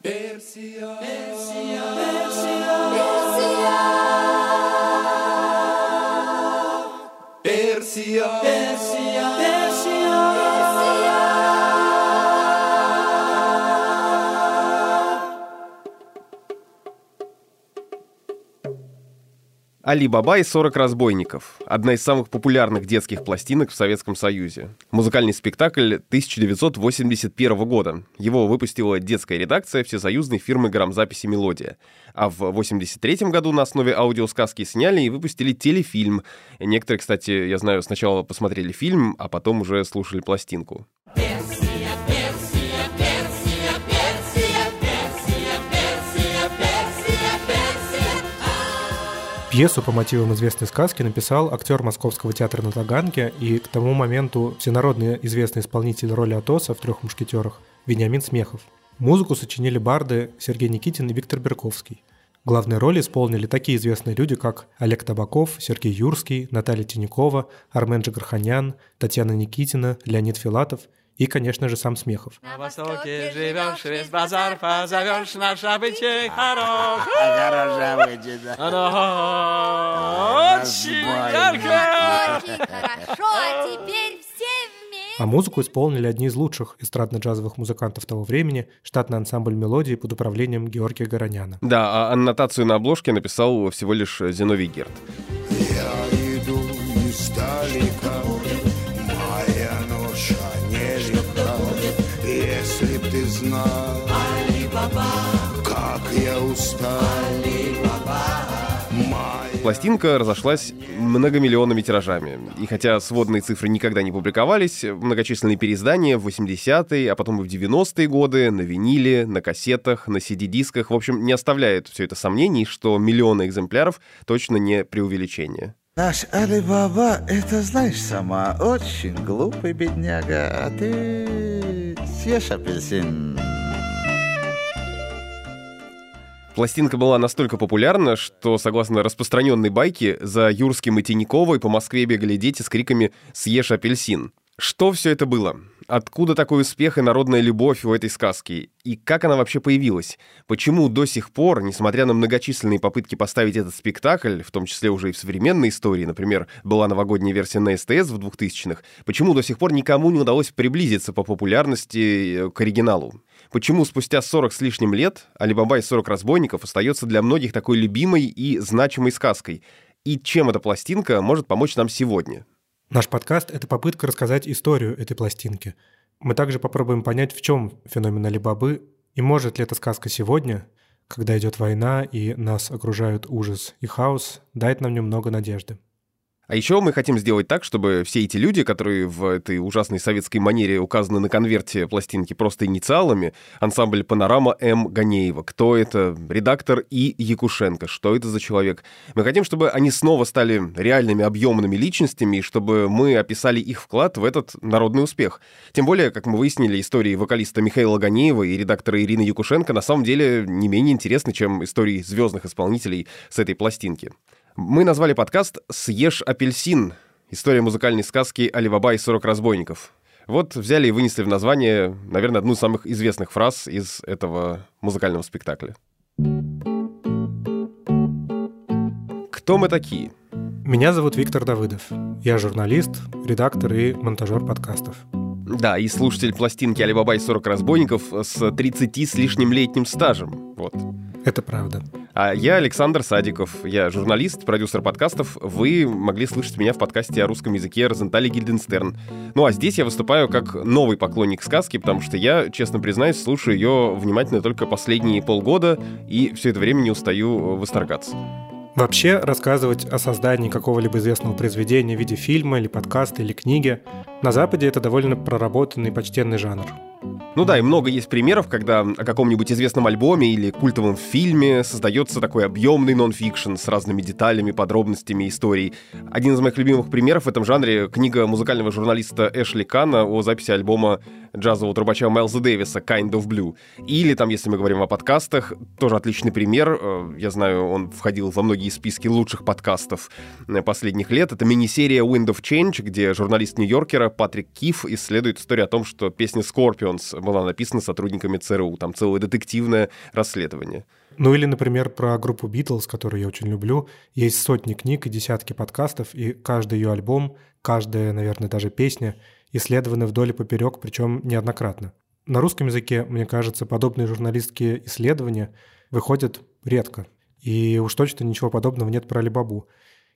Persia, Persia, Persia, Persia, Persia. Али Баба и 40 разбойников. Одна из самых популярных детских пластинок в Советском Союзе. Музыкальный спектакль 1981 года. Его выпустила детская редакция всесоюзной фирмы грамзаписи «Мелодия». А в 1983 году на основе аудиосказки сняли и выпустили телефильм. Некоторые, кстати, я знаю, сначала посмотрели фильм, а потом уже слушали пластинку. Пьесу по мотивам известной сказки написал актер Московского театра на Таганке и к тому моменту всенародно известный исполнитель роли Атоса в «Трех мушкетерах» Вениамин Смехов. Музыку сочинили барды Сергей Никитин и Виктор Берковский. Главные роли исполнили такие известные люди, как Олег Табаков, Сергей Юрский, Наталья Тинякова, Армен Джигарханян, Татьяна Никитина, Леонид Филатов и, конечно же, сам Смехов. На востоке живешь, весь базар позовешь, наш обычай хорош. Хорошо выйдет, да. Оно очень ярко. Очень хорошо, а теперь все. А музыку исполнили одни из лучших эстрадно-джазовых музыкантов того времени, штатный ансамбль мелодии под управлением Георгия Гороняна. Да, а аннотацию на обложке написал всего лишь Зиновий Герд. Я Пластинка разошлась многомиллионными тиражами. И хотя сводные цифры никогда не публиковались, многочисленные переиздания в 80-е, а потом и в 90-е годы на виниле, на кассетах, на CD-дисках, в общем, не оставляют все это сомнений, что миллионы экземпляров точно не преувеличение. Наш Али-Баба, это знаешь сама, очень глупый бедняга, а ты съешь апельсин. Пластинка была настолько популярна, что, согласно распространенной байке, за Юрским и Тиньковой по Москве бегали дети с криками «Съешь апельсин». Что все это было? Откуда такой успех и народная любовь у этой сказки? И как она вообще появилась? Почему до сих пор, несмотря на многочисленные попытки поставить этот спектакль, в том числе уже и в современной истории, например, была новогодняя версия на СТС в 2000-х, почему до сих пор никому не удалось приблизиться по популярности э, к оригиналу? Почему спустя 40 с лишним лет «Алибаба и 40 разбойников» остается для многих такой любимой и значимой сказкой? И чем эта пластинка может помочь нам сегодня? Наш подкаст — это попытка рассказать историю этой пластинки. Мы также попробуем понять, в чем феномен Алибабы и может ли эта сказка сегодня, когда идет война и нас окружают ужас и хаос, дать нам немного надежды. А еще мы хотим сделать так, чтобы все эти люди, которые в этой ужасной советской манере указаны на конверте пластинки просто инициалами, ансамбль «Панорама» М. Ганеева, кто это, редактор И. Якушенко, что это за человек. Мы хотим, чтобы они снова стали реальными объемными личностями, и чтобы мы описали их вклад в этот народный успех. Тем более, как мы выяснили, истории вокалиста Михаила Ганеева и редактора Ирины Якушенко на самом деле не менее интересны, чем истории звездных исполнителей с этой пластинки. Мы назвали подкаст «Съешь апельсин». История музыкальной сказки «Алибаба и 40 разбойников». Вот взяли и вынесли в название, наверное, одну из самых известных фраз из этого музыкального спектакля. Кто мы такие? Меня зовут Виктор Давыдов. Я журналист, редактор и монтажер подкастов. Да, и слушатель пластинки «Алибаба и 40 разбойников» с 30 с лишним летним стажем. Вот. Это правда. А я Александр Садиков, я журналист, продюсер подкастов. Вы могли слышать меня в подкасте о русском языке Розентали Гильденстерн. Ну а здесь я выступаю как новый поклонник сказки, потому что я, честно признаюсь, слушаю ее внимательно только последние полгода и все это время не устаю восторгаться. Вообще, рассказывать о создании какого-либо известного произведения в виде фильма или подкаста или книги на Западе это довольно проработанный и почтенный жанр. Ну да, и много есть примеров, когда о каком-нибудь известном альбоме или культовом фильме создается такой объемный нон-фикшн с разными деталями, подробностями историй. Один из моих любимых примеров в этом жанре — книга музыкального журналиста Эшли Кана о записи альбома джазового трубача Майлза Дэвиса «Kind of Blue». Или там, если мы говорим о подкастах, тоже отличный пример. Э, Я знаю, он входил во многие списки лучших подкастов последних лет. Это мини-серия Wind of Change, где журналист Нью-Йоркера Патрик Киф исследует историю о том, что песня Scorpions была написана сотрудниками ЦРУ. Там целое детективное расследование. Ну или, например, про группу Битлз, которую я очень люблю. Есть сотни книг и десятки подкастов, и каждый ее альбом, каждая, наверное, даже песня исследованы вдоль и поперек, причем неоднократно. На русском языке, мне кажется, подобные журналистские исследования выходят редко. И уж точно ничего подобного нет про Алибабу.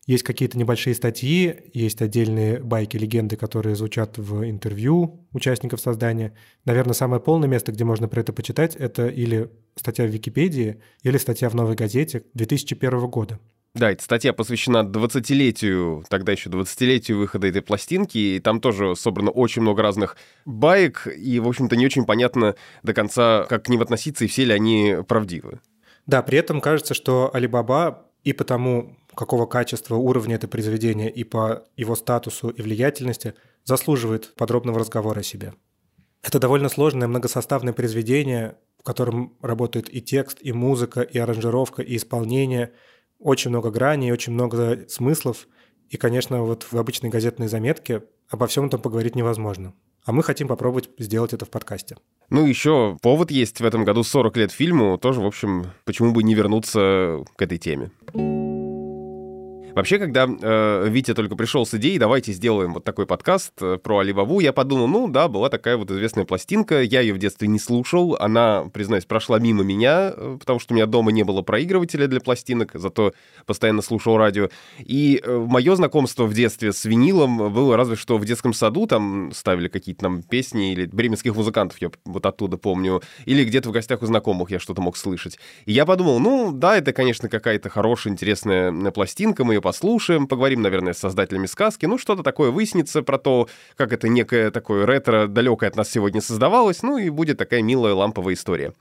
Есть какие-то небольшие статьи, есть отдельные байки, легенды, которые звучат в интервью участников создания. Наверное, самое полное место, где можно про это почитать, это или статья в Википедии, или статья в «Новой газете» 2001 года. Да, эта статья посвящена 20-летию, тогда еще 20-летию выхода этой пластинки, и там тоже собрано очень много разных баек, и, в общем-то, не очень понятно до конца, как к ним относиться, и все ли они правдивы. Да, при этом кажется, что Алибаба и потому, какого качества, уровня это произведение, и по его статусу и влиятельности заслуживает подробного разговора о себе. Это довольно сложное многосоставное произведение, в котором работает и текст, и музыка, и аранжировка, и исполнение – очень много граней, очень много смыслов. И, конечно, вот в обычной газетной заметке обо всем этом поговорить невозможно. А мы хотим попробовать сделать это в подкасте. Ну, еще повод есть в этом году 40 лет фильму. Тоже, в общем, почему бы не вернуться к этой теме. Вообще, когда э, Витя только пришел с идеей, давайте сделаем вот такой подкаст э, про Алибабу, я подумал, ну да, была такая вот известная пластинка, я ее в детстве не слушал, она, признаюсь, прошла мимо меня, э, потому что у меня дома не было проигрывателя для пластинок, зато постоянно слушал радио. И э, мое знакомство в детстве с винилом было разве что в детском саду, там ставили какие-то там песни, или бременских музыкантов, я вот оттуда помню, или где-то в гостях у знакомых я что-то мог слышать. И я подумал, ну да, это, конечно, какая-то хорошая, интересная пластинка, мы ее послушаем, поговорим, наверное, с создателями сказки, ну, что-то такое выяснится про то, как это некое такое ретро, далекое от нас сегодня создавалось, ну, и будет такая милая ламповая история.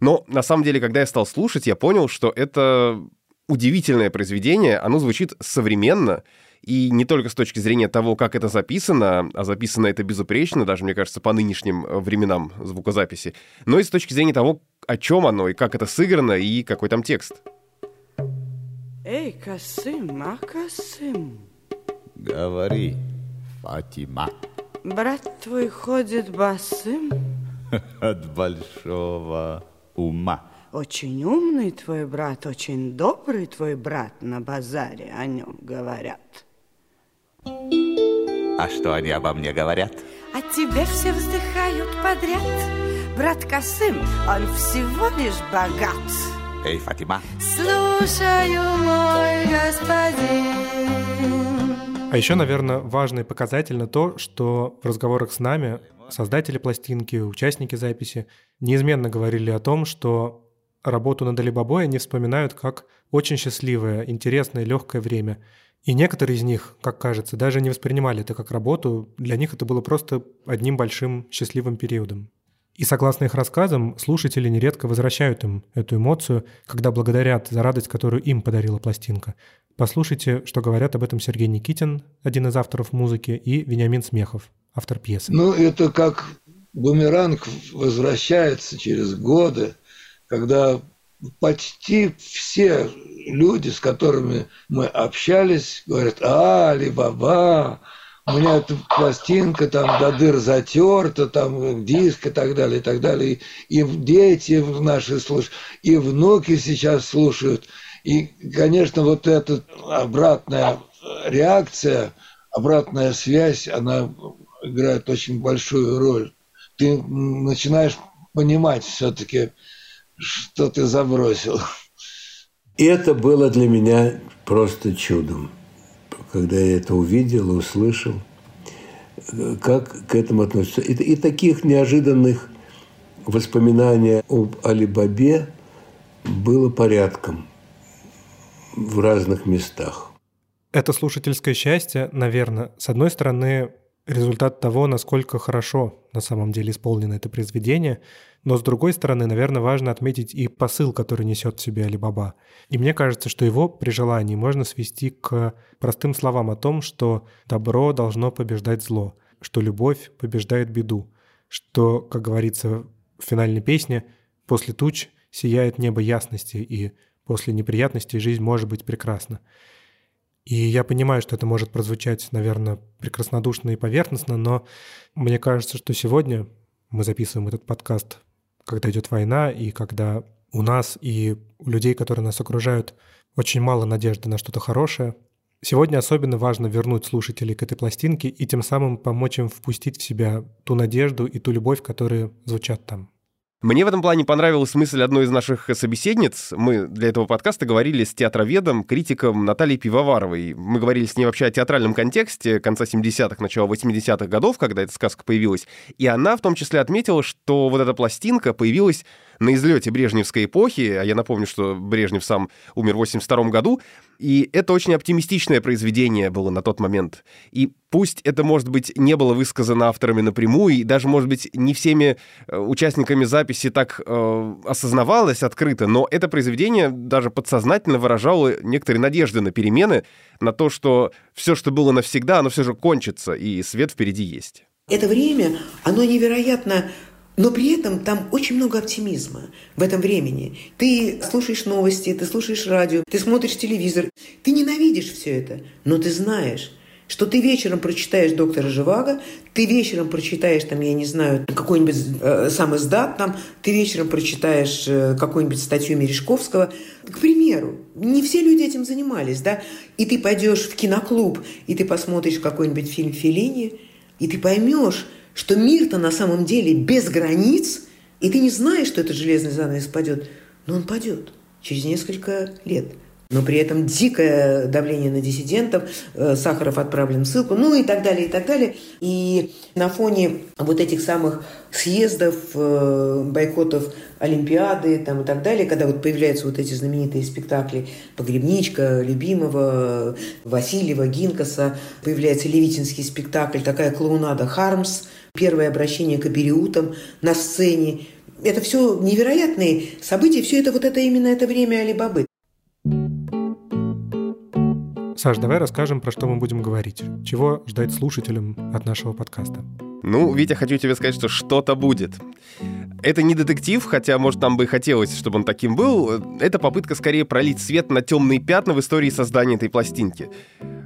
Но, на самом деле, когда я стал слушать, я понял, что это удивительное произведение, оно звучит современно, и не только с точки зрения того, как это записано, а записано это безупречно, даже, мне кажется, по нынешним временам звукозаписи, но и с точки зрения того, о чем оно, и как это сыграно, и какой там текст. Эй, Касым, а Касым? Говори, Фатима. Брат твой ходит босым? От большого ума. Очень умный твой брат, очень добрый твой брат на базаре о нем говорят. А что они обо мне говорят? О тебе все вздыхают подряд. Брат Касым, он всего лишь богат. Эй, Фатима. Слушаю, мой господин. А еще, наверное, важно и показательно то, что в разговорах с нами создатели пластинки, участники записи неизменно говорили о том, что работу над Алибабой они вспоминают как очень счастливое, интересное, легкое время. И некоторые из них, как кажется, даже не воспринимали это как работу. Для них это было просто одним большим счастливым периодом. И согласно их рассказам, слушатели нередко возвращают им эту эмоцию, когда благодарят за радость, которую им подарила пластинка. Послушайте, что говорят об этом Сергей Никитин, один из авторов музыки, и Вениамин Смехов, автор пьесы. Ну, это как бумеранг возвращается через годы, когда почти все люди, с которыми мы общались, говорят, а, Али-Баба, у меня эта пластинка там до дыр затерта, там диск и так далее, и так далее. И, дети наши слушают, и внуки сейчас слушают. И, конечно, вот эта обратная реакция, обратная связь, она играет очень большую роль. Ты начинаешь понимать все-таки, что ты забросил. И это было для меня просто чудом когда я это увидел услышал, как к этому относятся. И, и таких неожиданных воспоминаний об Алибабе было порядком в разных местах. Это слушательское счастье, наверное, с одной стороны, результат того, насколько хорошо на самом деле исполнено это произведение, но с другой стороны, наверное, важно отметить и посыл, который несет в себе Алибаба. И мне кажется, что его при желании можно свести к простым словам о том, что добро должно побеждать зло, что любовь побеждает беду, что, как говорится в финальной песне, после туч сияет небо ясности, и после неприятностей жизнь может быть прекрасна. И я понимаю, что это может прозвучать, наверное, прекраснодушно и поверхностно, но мне кажется, что сегодня Мы записываем этот подкаст, когда идет война, и когда у нас и у людей, которые нас окружают, очень мало надежды на что-то хорошее. Сегодня особенно важно вернуть слушателей к этой пластинке и тем самым помочь им впустить в себя ту надежду и ту любовь, которые звучат там. Мне в этом плане понравилась мысль одной из наших собеседниц. Мы для этого подкаста говорили с театроведом, критиком Натальей Пивоваровой. Мы говорили с ней вообще о театральном контексте конца 70-х, начала 80-х годов, когда эта сказка появилась. И она в том числе отметила, что вот эта пластинка появилась на излете Брежневской эпохи, а я напомню, что Брежнев сам умер в 82 году, и это очень оптимистичное произведение было на тот момент. И пусть это, может быть, не было высказано авторами напрямую, и даже, может быть, не всеми э, участниками записи так э, осознавалось открыто, но это произведение даже подсознательно выражало некоторые надежды на перемены, на то, что все, что было навсегда, оно все же кончится, и свет впереди есть. Это время, оно невероятно но при этом там очень много оптимизма в этом времени. Ты слушаешь новости, ты слушаешь радио, ты смотришь телевизор. Ты ненавидишь все это, но ты знаешь, что ты вечером прочитаешь доктора Живаго, ты вечером прочитаешь, там, я не знаю, какой-нибудь э, сам издат, там, ты вечером прочитаешь э, какую-нибудь статью Мережковского. К примеру, не все люди этим занимались, да, и ты пойдешь в киноклуб, и ты посмотришь какой-нибудь фильм Феллини, и ты поймешь, что мир-то на самом деле без границ, и ты не знаешь, что этот железный занавес падет, но он падет через несколько лет. Но при этом дикое давление на диссидентов, э, Сахаров отправлен в ссылку, ну и так далее, и так далее. И на фоне вот этих самых съездов, э, бойкотов Олимпиады там, и так далее, когда вот появляются вот эти знаменитые спектакли «Погребничка», «Любимого», Васильева, Гинкаса, появляется левитинский спектакль, такая клоунада «Хармс», первое обращение к абериутам на сцене. Это все невероятные события, все это вот это именно это время Алибабы. Саш, давай расскажем, про что мы будем говорить. Чего ждать слушателям от нашего подкаста? Ну, Витя, хочу тебе сказать, что что-то будет. Это не детектив, хотя, может, нам бы и хотелось, чтобы он таким был. Это попытка скорее пролить свет на темные пятна в истории создания этой пластинки.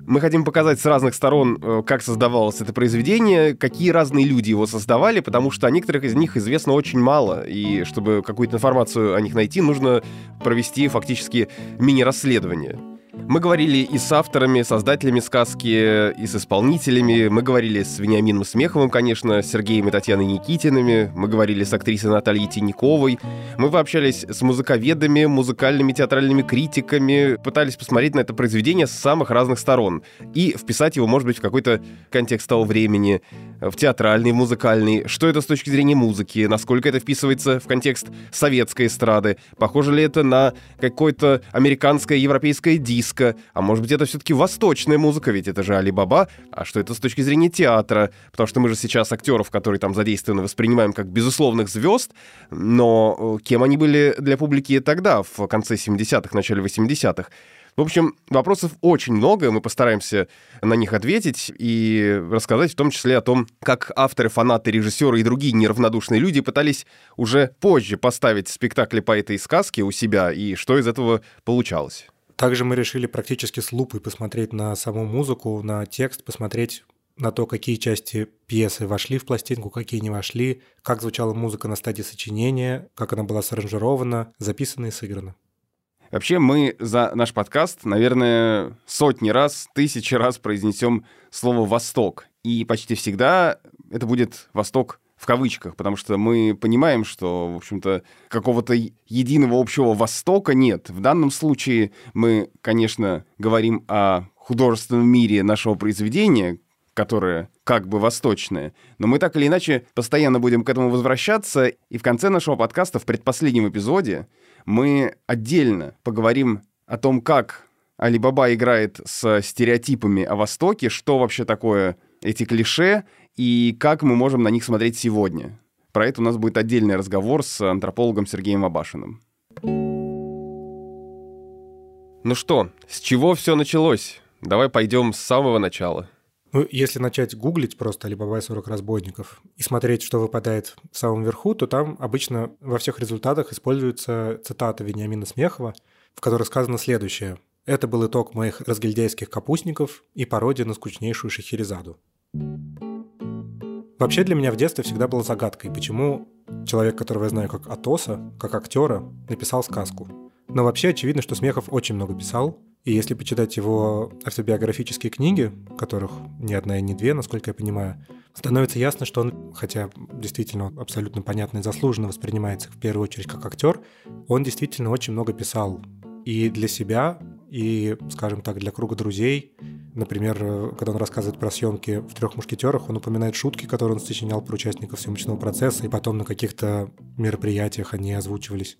Мы хотим показать с разных сторон, э, как создавалось это произведение, какие разные люди его создавали, потому что о некоторых из них известно очень мало, и чтобы какую-то информацию о них найти, нужно провести фактически мини-расследование. Мы говорили и с авторами, создателями сказки, и с исполнителями. Мы говорили с Вениамином Смеховым, конечно, с Сергеем и Татьяной Никитиными. Мы говорили с актрисой Натальей Тиняковой. Мы пообщались с музыковедами, музыкальными театральными критиками. Пытались посмотреть на это произведение с самых разных сторон. И вписать его, может быть, в какой-то контекст того времени, в театральный, в музыкальный. Что это с точки зрения музыки? Насколько это вписывается в контекст советской эстрады? Похоже ли это на какое-то американское, европейское диско? Диско, а может быть это все-таки восточная музыка, ведь это же Али-Баба, а что это с точки зрения театра, потому что мы же сейчас актеров, которые там задействованы, воспринимаем как безусловных звезд, но э, кем они были для публики тогда, в конце 70-х, начале 80-х? В общем, вопросов очень много, мы постараемся на них ответить и рассказать в том числе о том, как авторы, фанаты, режиссеры и другие неравнодушные люди пытались уже позже поставить спектакли по этой сказке у себя и что из этого получалось. Также мы решили практически с лупой посмотреть на саму музыку, на текст, посмотреть на то, какие части пьесы вошли в пластинку, какие не вошли, как звучала музыка на стадии сочинения, как она была саранжирована, записана и сыграна. Вообще мы за наш подкаст, наверное, сотни раз, тысячи раз произнесем слово «Восток». И почти всегда это будет «Восток» в кавычках, потому что мы понимаем, что, в общем-то, какого-то единого общего Востока нет. В данном случае мы, конечно, говорим о художественном мире нашего произведения, которое как бы восточное. Но мы так или иначе постоянно будем к этому возвращаться. И в конце нашего подкаста, в предпоследнем эпизоде, мы отдельно поговорим о том, как Алибаба играет с стереотипами о Востоке, что вообще такое эти клише, и как мы можем на них смотреть сегодня. Про это у нас будет отдельный разговор с антропологом Сергеем Абашиным. Ну что, с чего все началось? Давай пойдем с самого начала. Ну, если начать гуглить просто «Алибаба и 40 разбойников» и смотреть, что выпадает в самом верху, то там обычно во всех результатах используется цитата Вениамина Смехова, в которой сказано следующее. «Это был итог моих разгильдяйских капустников и пародия на скучнейшую Шахерезаду». Вообще для меня в детстве всегда было загадкой, почему человек, которого я знаю как Атоса, как актера, написал сказку. Но вообще очевидно, что Смехов очень много писал, и если почитать его автобиографические книги, которых ни одна и не две, насколько я понимаю, становится ясно, что он, хотя действительно абсолютно понятно и заслуженно воспринимается в первую очередь как актер, он действительно очень много писал и для себя, и, скажем так, для круга друзей. Например, когда он рассказывает про съемки в «Трех мушкетерах», он упоминает шутки, которые он сочинял про участников съемочного процесса, и потом на каких-то мероприятиях они озвучивались.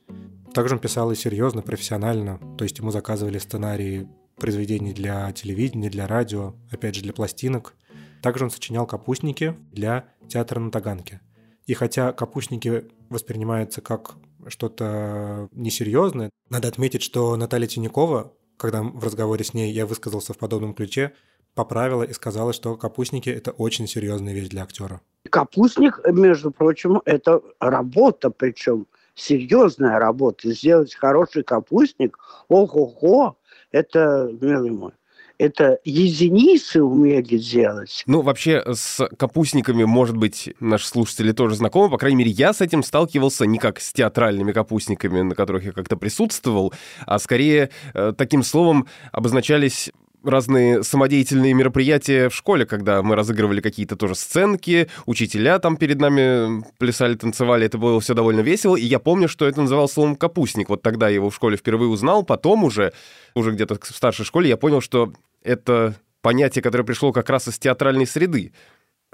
Также он писал и серьезно, профессионально, то есть ему заказывали сценарии произведений для телевидения, для радио, опять же, для пластинок. Также он сочинял капустники для театра на Таганке. И хотя капустники воспринимаются как что-то несерьезное. Надо отметить, что Наталья Тинякова, когда в разговоре с ней я высказался в подобном ключе, поправила и сказала, что капустники – это очень серьезная вещь для актера. Капустник, между прочим, это работа, причем серьезная работа. Сделать хороший капустник, ого-го, это, милый мой, это единицы умели делать. Ну, вообще, с капустниками, может быть, наши слушатели тоже знакомы. По крайней мере, я с этим сталкивался не как с театральными капустниками, на которых я как-то присутствовал, а скорее э, таким словом обозначались разные самодеятельные мероприятия в школе, когда мы разыгрывали какие-то тоже сценки, учителя там перед нами плясали, танцевали, это было все довольно весело, и я помню, что это называлось словом «капустник». Вот тогда я его в школе впервые узнал, потом уже, уже где-то в старшей школе я понял, что это понятие, которое пришло как раз из театральной среды.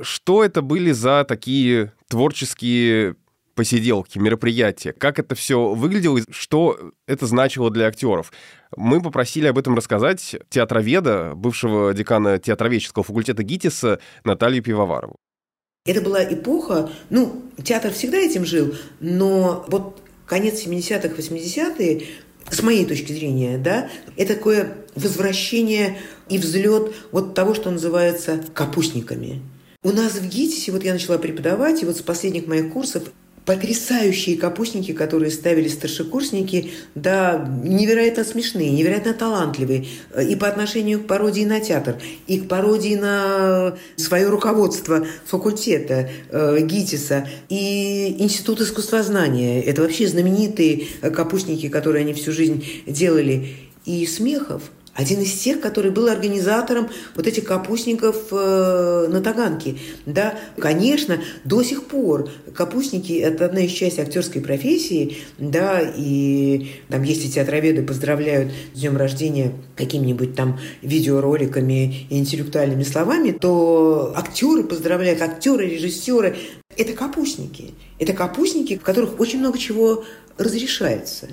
Что это были за такие творческие посиделки, мероприятия, как это все выглядело, что это значило для актеров. Мы попросили об этом рассказать театроведа, бывшего декана театроведческого факультета ГИТИСа Наталью Пивоварову. Это была эпоха, ну, театр всегда этим жил, но вот конец 70-х, 80-е с моей точки зрения, да, это такое возвращение и взлет вот того, что называется капустниками. У нас в ГИТИСе, вот я начала преподавать, и вот с последних моих курсов потрясающие капустники, которые ставили старшекурсники, да, невероятно смешные, невероятно талантливые и по отношению к пародии на театр, и к пародии на свое руководство факультета э, ГИТИСа, и Институт искусствознания. Это вообще знаменитые капустники, которые они всю жизнь делали. И Смехов – один из тех, который был организатором вот этих капустников э, на Таганке. Да, конечно, до сих пор капустники – это одна из частей актерской профессии, да, и там, если театроведы поздравляют с днем рождения какими-нибудь там видеороликами и интеллектуальными словами, то актеры поздравляют, актеры, режиссеры – это капустники. Это капустники, в которых очень много чего разрешается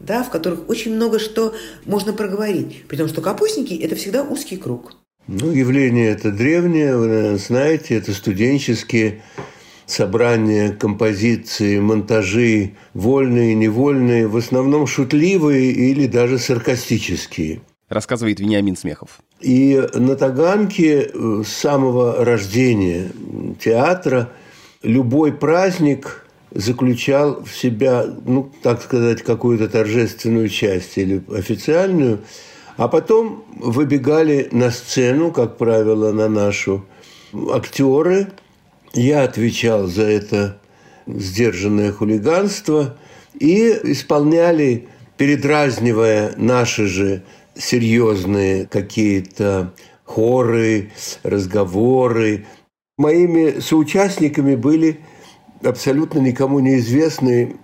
да, в которых очень много что можно проговорить. При том, что капустники – это всегда узкий круг. Ну, явление это древнее, вы знаете, это студенческие собрания, композиции, монтажи, вольные, невольные, в основном шутливые или даже саркастические. Рассказывает Вениамин Смехов. И на Таганке э, с самого рождения театра любой праздник заключал в себя, ну, так сказать, какую-то торжественную часть или официальную, а потом выбегали на сцену, как правило, на нашу актеры. Я отвечал за это сдержанное хулиганство и исполняли, передразнивая наши же серьезные какие-то хоры, разговоры. Моими соучастниками были абсолютно никому неизвестные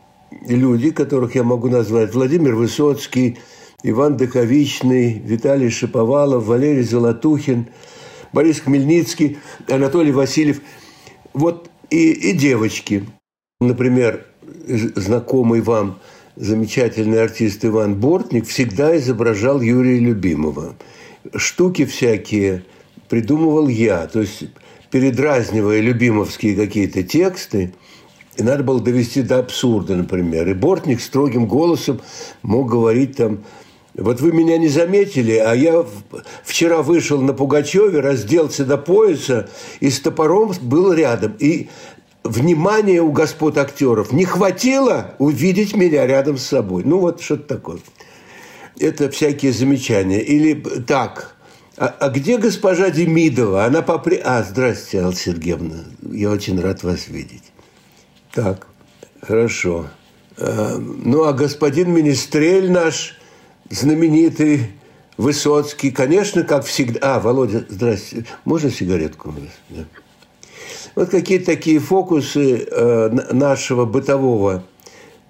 люди, которых я могу назвать. Владимир Высоцкий, Иван Дыховичный, Виталий Шиповалов, Валерий Золотухин, Борис Хмельницкий, Анатолий Васильев. Вот и, и девочки. Например, знакомый вам замечательный артист Иван Бортник всегда изображал Юрия Любимого. Штуки всякие придумывал я. То есть передразнивая любимовские какие-то тексты, и надо было довести до абсурда, например. И Бортник строгим голосом мог говорить там, вот вы меня не заметили, а я вчера вышел на Пугачеве, разделся до пояса и с топором был рядом. И внимания у господ актеров не хватило увидеть меня рядом с собой. Ну, вот что-то такое. Это всякие замечания. Или так, А, а где госпожа Демидова? Она попри... А, здрасте, Алла Сергеевна. Я очень рад вас видеть. Так, хорошо. А, ну, а господин Министрель наш, знаменитый Высоцкий, конечно, как всегда... А, Володя, здрасте. Можно сигаретку? Вот какие-то такие фокусы э, нашего бытового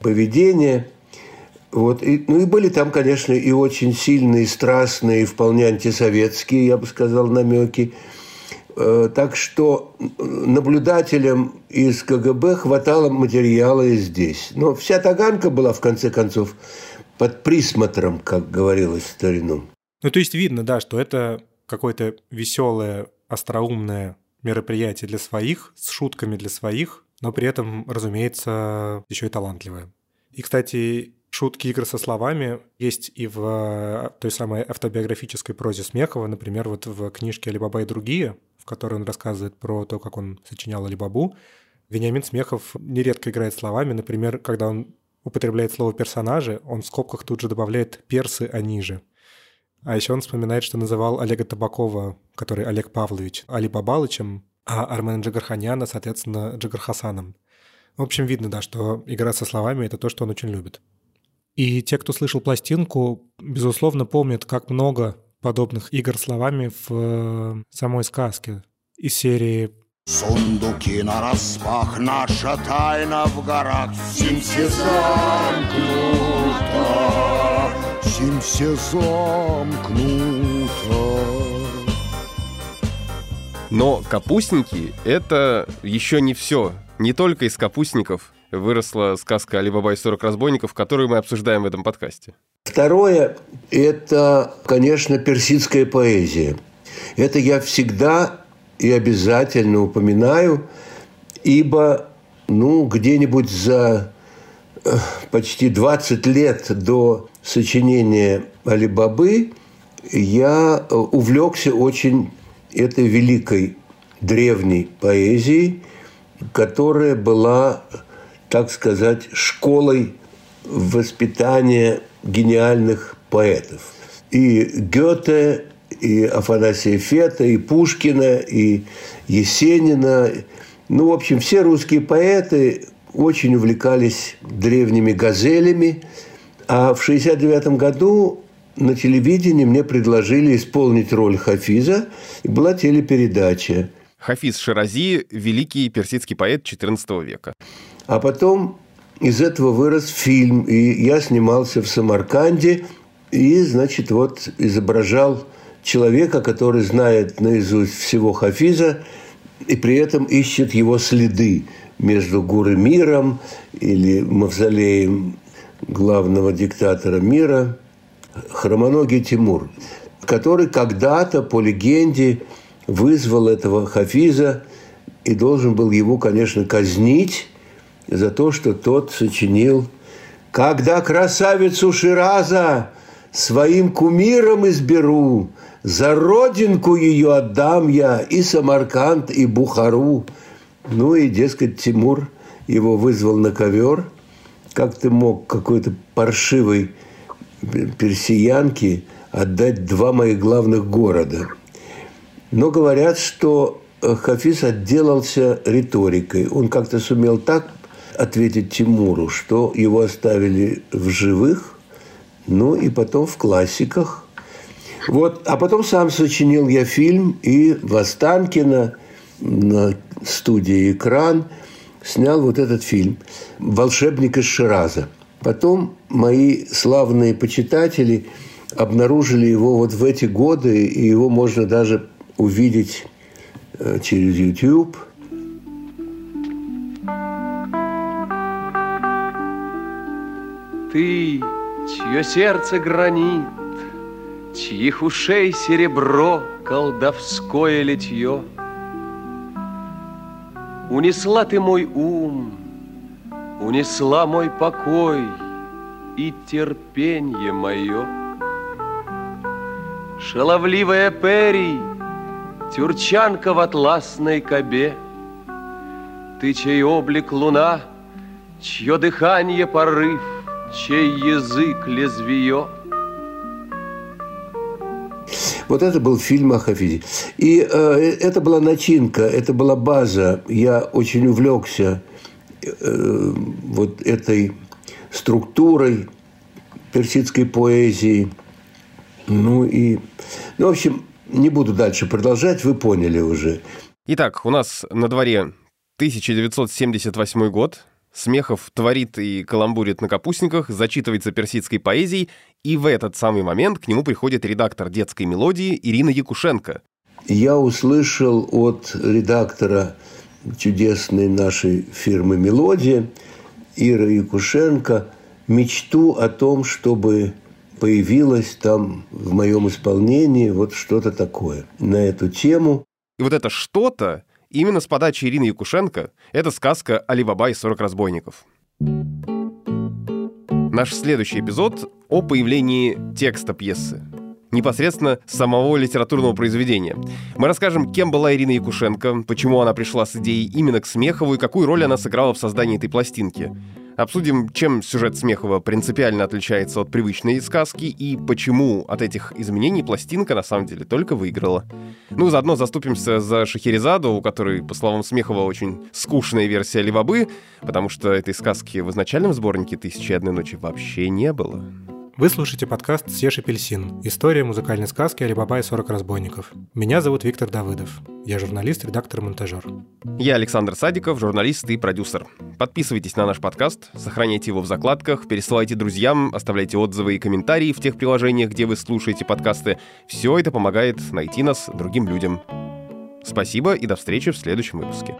поведения. Вот. И, ну и были там, конечно, и очень сильные, страстные, вполне антисоветские, я бы сказал, намеки. Э, так что наблюдателям из КГБ хватало материала и здесь. Но вся Таганка была, в конце концов, под присмотром, как говорилось в старину. Ну, то есть видно, да, что это какое-то веселое, остроумное мероприятие для своих, с шутками для своих, но при этом, разумеется, еще и талантливое. И, кстати, шутки игры со словами есть и в э, той самой автобиографической прозе Смехова, например, вот в книжке «Алибаба и другие», в которой он рассказывает про то, как он сочинял Алибабу, Вениамин Смехов нередко играет словами. Например, когда он употребляет слово «персонажи», он в скобках тут же добавляет «персы, они же». А еще он вспоминает, что называл Олега Табакова, который Олег Павлович, Али Бабалычем, а Армена Джигарханяна, соответственно, Джигархасаном. В общем, видно, да, что игра со словами — это то, что он очень любит. И те, кто слышал пластинку, безусловно, помнят, как много подобных игр словами в э, самой сказке из серии Сундуки на распах, наша тайна в горах, Сим все замкнуто, Сим все замкнуто. Но капустники — это еще не все. Не только из капустников выросла сказка «Алибаба и 40 разбойников», которую мы обсуждаем в этом подкасте. Второе – это, конечно, персидская поэзия. Это я всегда и обязательно упоминаю, ибо ну, где-нибудь за э, почти 20 лет до сочинения Алибабы я э, увлекся очень этой великой древней поэзией, которая была, так сказать, школой воспитания гениальных поэтов. И Гёте, и Афанасия Фета, и Пушкина, и Есенина. Ну, в общем, все русские поэты очень увлекались древними газелями. А в 1969 году на телевидении мне предложили исполнить роль Хафиза, и была телепередача. Хафиз Ширази – великий персидский поэт XIV века. А потом из этого вырос фильм, и я снимался в Самарканде, и, значит, вот изображал человека, который знает наизусть всего Хафиза, и при этом ищет его следы между Гуры миром или мавзолеем главного диктатора мира, хромоногий Тимур, который когда-то, по легенде, вызвал этого Хафиза и должен был его, конечно, казнить за то, что тот сочинил «Когда красавицу Шираза своим кумиром изберу, за родинку ее отдам я и Самарканд, и Бухару». Ну и, дескать, Тимур его вызвал на ковер. Как ты мог какой-то паршивой персиянке отдать два моих главных города? Но говорят, что Хафиз отделался риторикой. Он как-то сумел так ответить Тимуру, что его оставили в живых, ну и потом в классиках. Вот, а потом сам сочинил я фильм и в Останкино на студии «Экран» снял вот этот фильм «Волшебник из Шираза». Потом мои славные почитатели обнаружили его вот в эти годы, и его можно даже увидеть э, через YouTube – ты, чье сердце гранит, Чьих ушей серебро, колдовское литье. Унесла ты мой ум, унесла мой покой И терпенье мое. Шаловливая Пери, Тюрчанка в атласной кобе, Ты, чей облик луна, Чье дыхание порыв, чей язык лезвие. Вот это был фильм о Хафизе. И э, это была начинка, это была база. Я очень увлекся э, вот этой структурой персидской поэзии. Ну и, ну, в общем, не буду дальше продолжать, вы поняли уже. Итак, у нас на дворе 1978 год. Смехов творит и каламбурит на капустниках, зачитывается персидской поэзией, и в этот самый момент к нему приходит редактор детской мелодии Ирина Якушенко. Я услышал от редактора чудесной нашей фирмы «Мелодия» Ира Якушенко мечту о том, чтобы появилось там в моем исполнении вот что-то такое на эту тему. И вот это что-то Именно с подачи Ирины Якушенко это сказка «Али-Баба и 40 разбойников». Наш следующий эпизод о появлении текста пьесы непосредственно самого литературного произведения. Мы расскажем, кем была Ирина Якушенко, почему она пришла с идеей именно к Смехову и какую роль она сыграла в создании этой пластинки. Обсудим, чем сюжет Смехова принципиально отличается от привычной сказки и почему от этих изменений пластинка на самом деле только выиграла. Ну, заодно заступимся за Шахерезаду, у которой, по словам Смехова, очень скучная версия Левабы, потому что этой сказки в изначальном сборнике «Тысячи одной ночи» вообще не было. Вы слушаете подкаст «Съешь апельсин. История музыкальной сказки «Алибаба и 40 разбойников». Меня зовут Виктор Давыдов. Я журналист, редактор, монтажер. Я Александр Садиков, журналист и продюсер. Подписывайтесь на наш подкаст, сохраняйте его в закладках, пересылайте друзьям, оставляйте отзывы и комментарии в тех приложениях, где вы слушаете подкасты. Все это помогает найти нас другим людям. Спасибо и до встречи в следующем выпуске.